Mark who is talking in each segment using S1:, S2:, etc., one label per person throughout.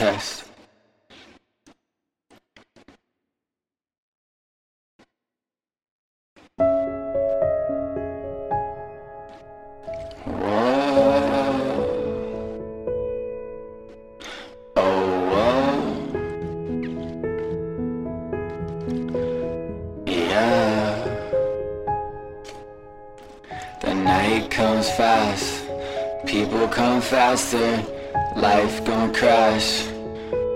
S1: Test. The night comes fast, people come faster, life gon' crash.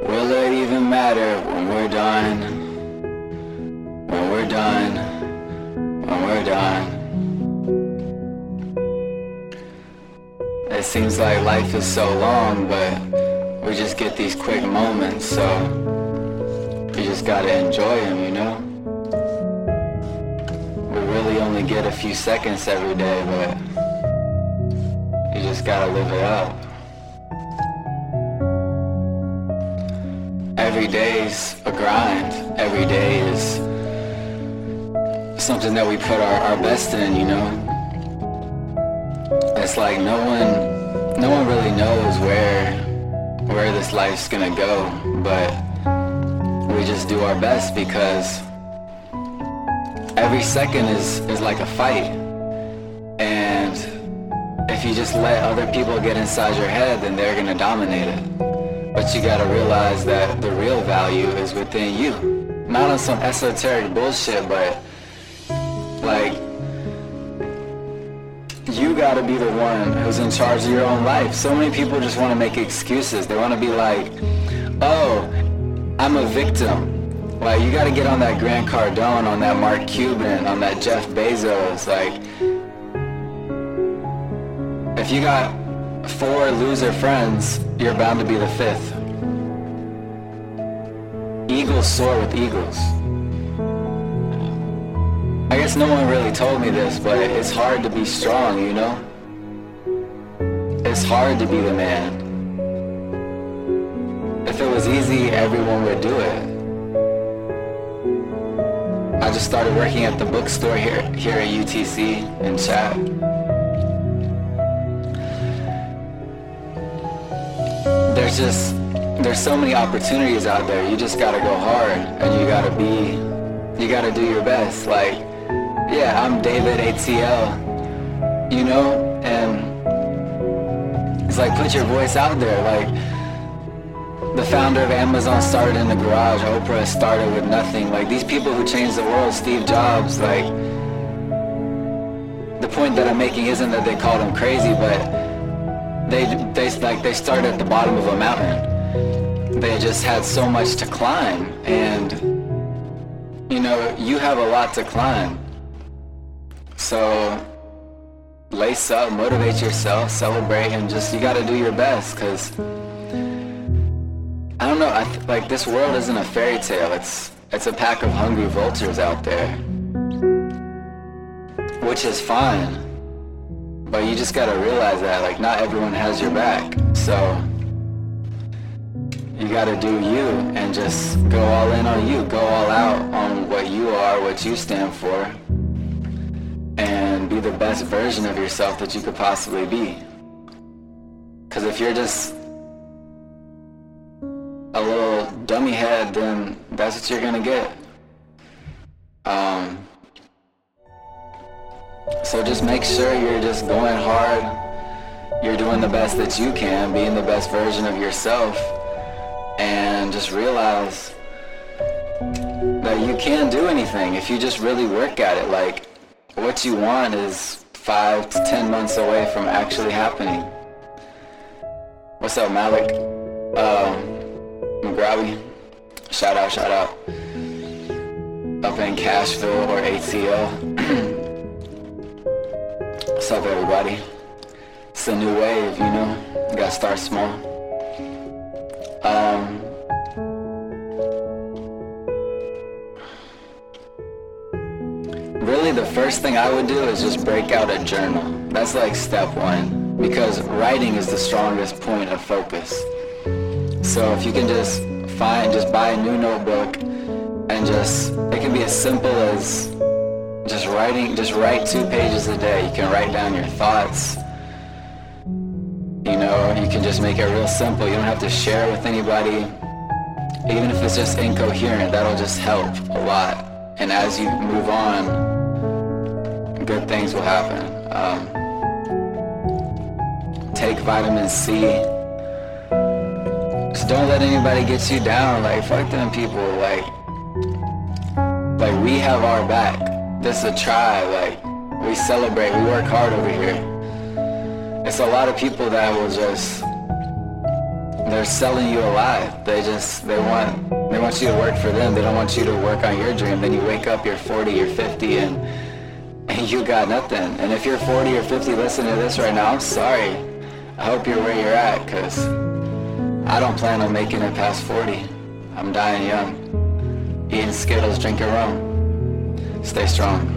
S1: Will it even matter when we're done? When we're done, when we're done. It seems like life is so long, but we just get these quick moments, so we just gotta enjoy them, you know? We really only get a few seconds every day, but you just gotta live it up. Every day's a grind. Every day is something that we put our, our best in, you know? It's like no one no one really knows where where this life's gonna go, but we just do our best because every second is, is like a fight. And if you just let other people get inside your head, then they're gonna dominate it. But you gotta realize that the real value is within you. Not on some esoteric bullshit, but like you gotta be the one who's in charge of your own life. So many people just wanna make excuses. They wanna be like, oh, I'm a victim. Like you gotta get on that Grant Cardone, on that Mark Cuban, on that Jeff Bezos, like if you got four loser friends, you're bound to be the fifth. Eagles soar with eagles. I guess no one really told me this, but it's hard to be strong, you know? It's hard to be the man. If it was easy, everyone would do it. I just started working at the bookstore here, here at UTC in chat. There's just there's so many opportunities out there. You just gotta go hard and you gotta be you gotta do your best. Like, yeah, I'm David ATL, you know, and it's like put your voice out there. Like the founder of Amazon started in the garage. Oprah started with nothing. Like these people who changed the world, Steve Jobs, like the point that I'm making isn't that they called him crazy, but they they like they start at the bottom of a mountain. They just had so much to climb, and you know you have a lot to climb. So lace up, motivate yourself, celebrate, and just you got to do your best, cause I don't know. I th- like this world isn't a fairy tale. It's it's a pack of hungry vultures out there, which is fine. But you just gotta realize that, like, not everyone has your back. So, you gotta do you and just go all in on you. Go all out on what you are, what you stand for. And be the best version of yourself that you could possibly be. Because if you're just a little dummy head, then that's what you're gonna get. Um, so just make sure you're just going hard. You're doing the best that you can, being the best version of yourself. And just realize that you can do anything if you just really work at it. Like, what you want is five to ten months away from actually happening. What's up, Malik? Um, McGrawy. Shout out, shout out. Up in Cashville or ATL. What's up, everybody? It's a new wave, you know? You gotta start small. Um, really, the first thing I would do is just break out a journal. That's like step one, because writing is the strongest point of focus. So if you can just find, just buy a new notebook, and just, it can be as simple as just writing, just write two pages a day. You can write down your thoughts. You know, you can just make it real simple. You don't have to share with anybody. Even if it's just incoherent, that'll just help a lot. And as you move on, good things will happen. Um, take vitamin C. Just don't let anybody get you down. Like, fuck them people. Like, like we have our back. This a try. Like, we celebrate. We work hard over here. It's a lot of people that will just they're selling you alive. They just they want they want you to work for them. They don't want you to work on your dream. Then you wake up, you're 40, you're 50, and and you got nothing. And if you're 40 or 50 listening to this right now, I'm sorry. I hope you're where you're at, cause I don't plan on making it past 40. I'm dying young. Eating Skittles, drinking rum. Stay strong.